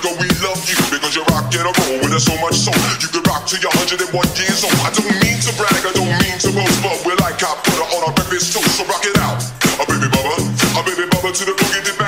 Girl, we love you because you rock and roll with us so much soul. You can rock till you're 101 years old. I don't mean to brag, I don't mean to boast, but we're like hot butter on our breakfast toast. So rock it out, a baby bubba, a baby bubba to the boogie.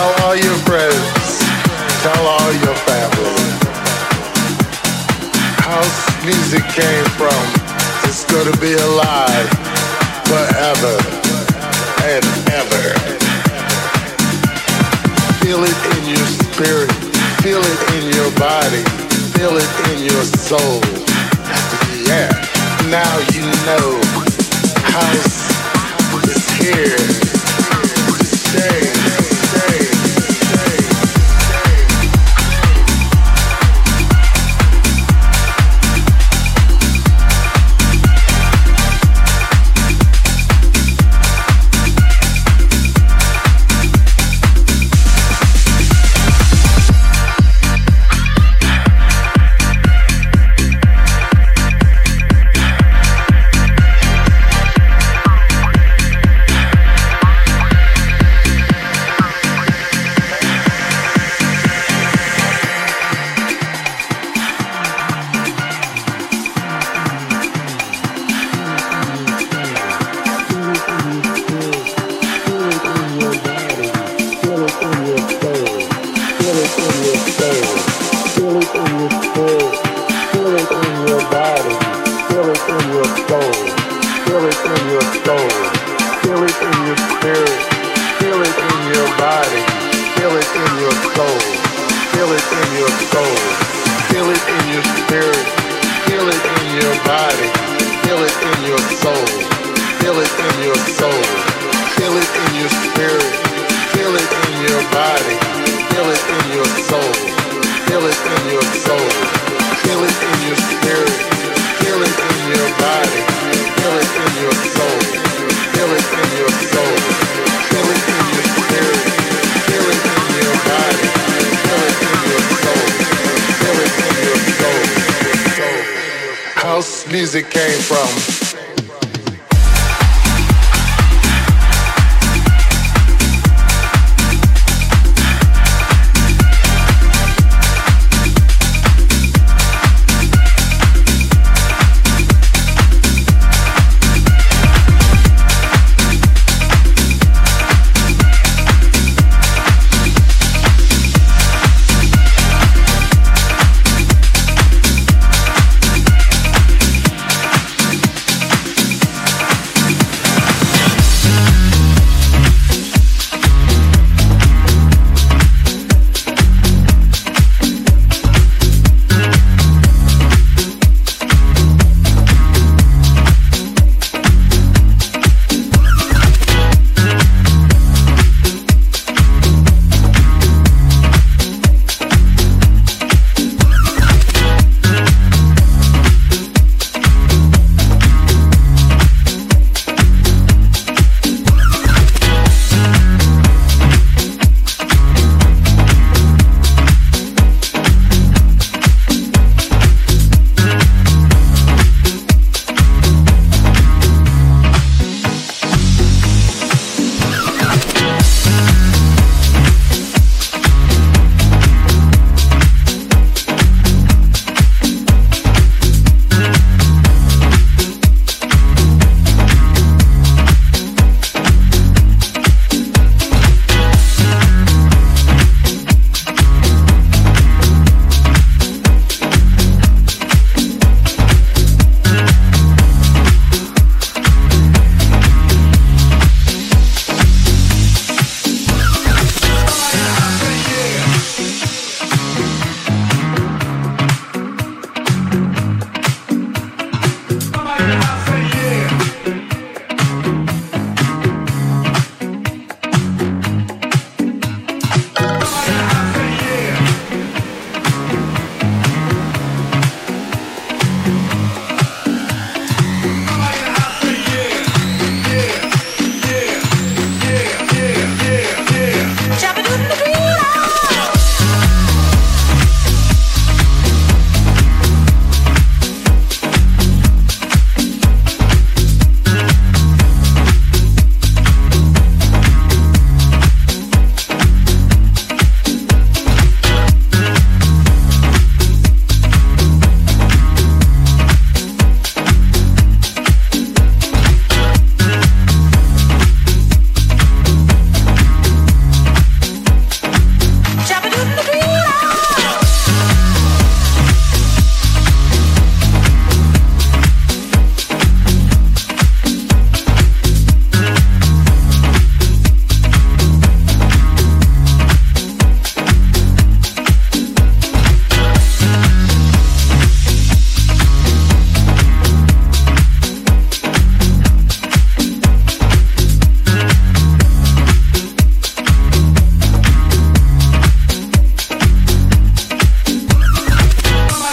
Tell all your friends. Tell all your family. House music came from. It's gonna be alive forever and ever. Feel it in your spirit. Feel it in your body. Feel it in your soul. Yeah, now you know. House is here.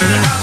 Yeah.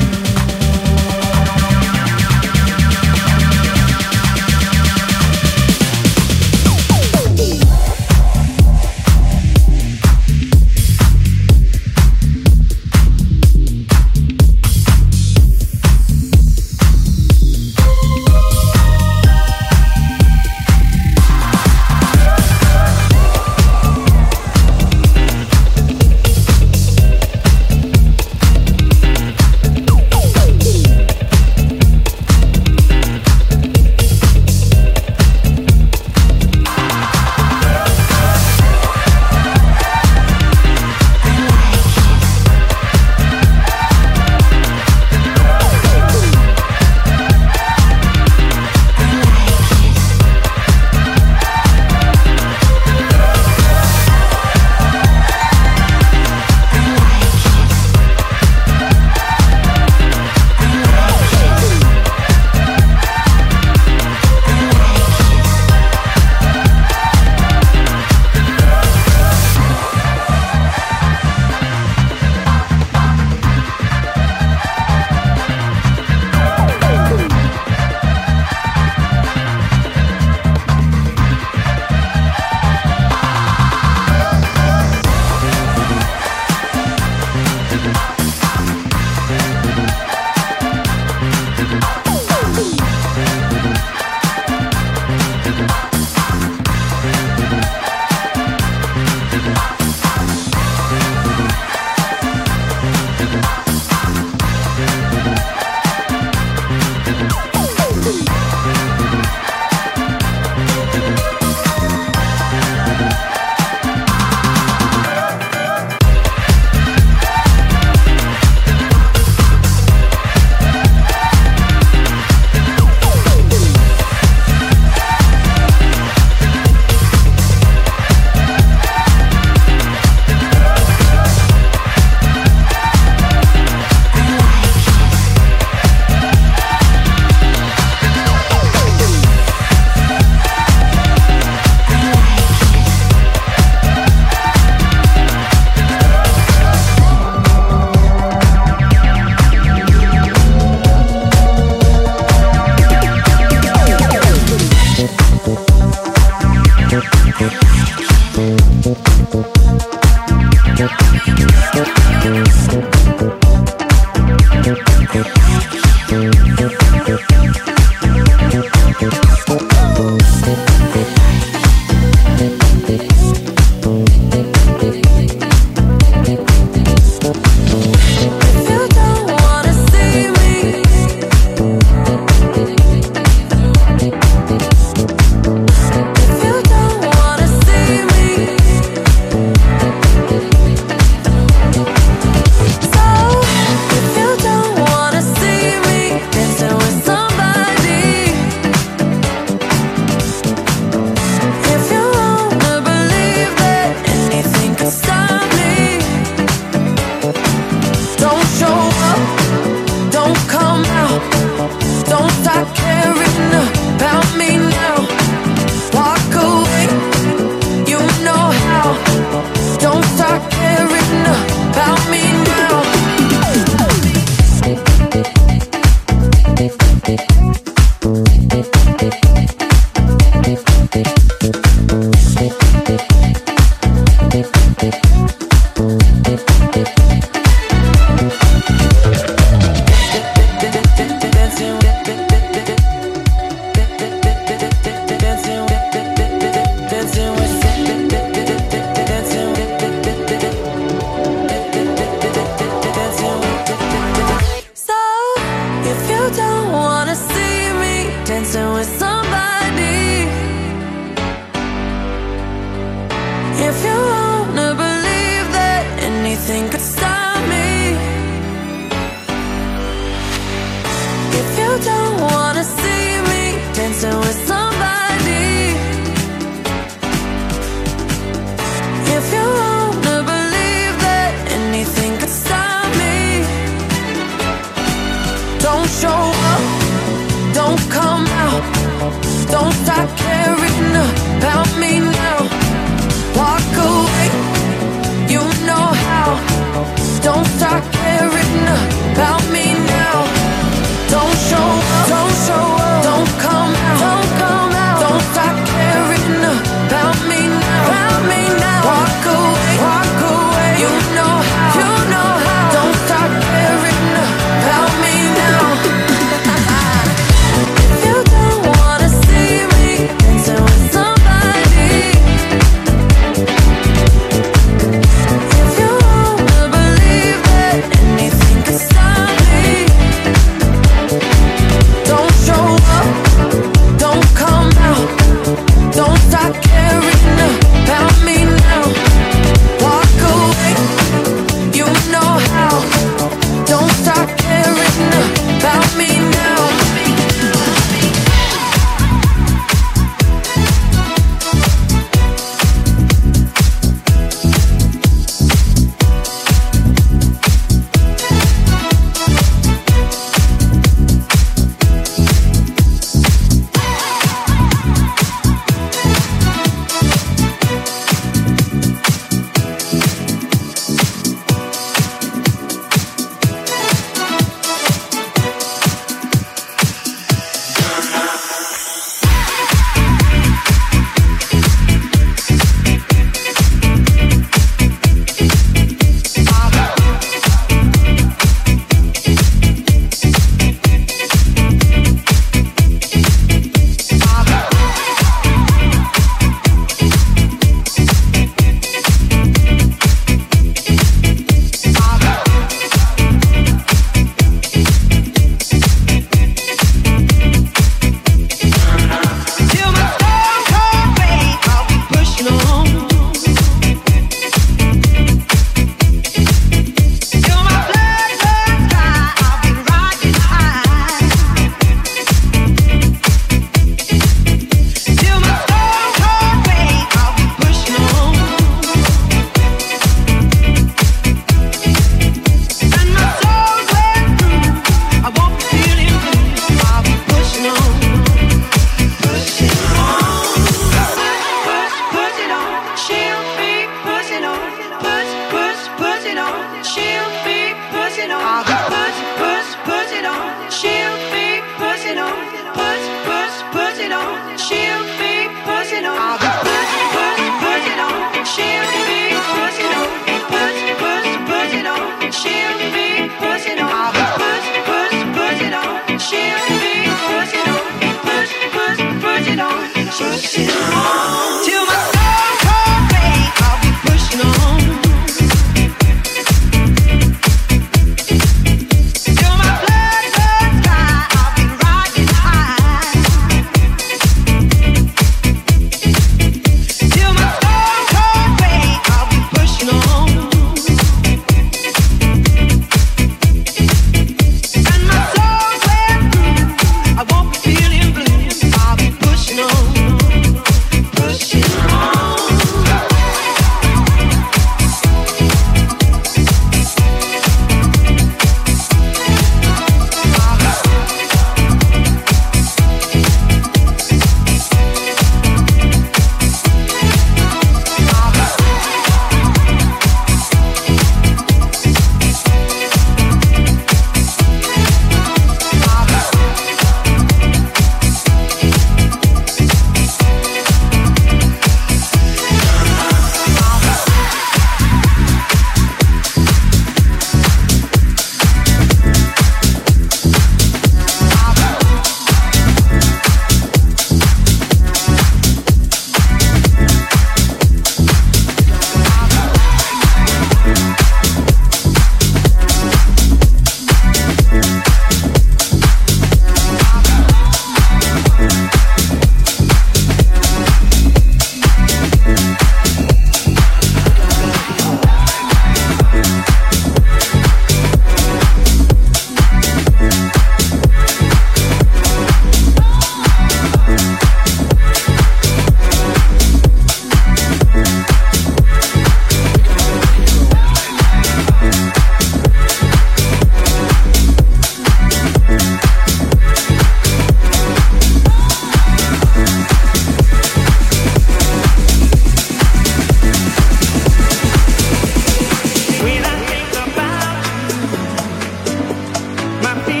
happy.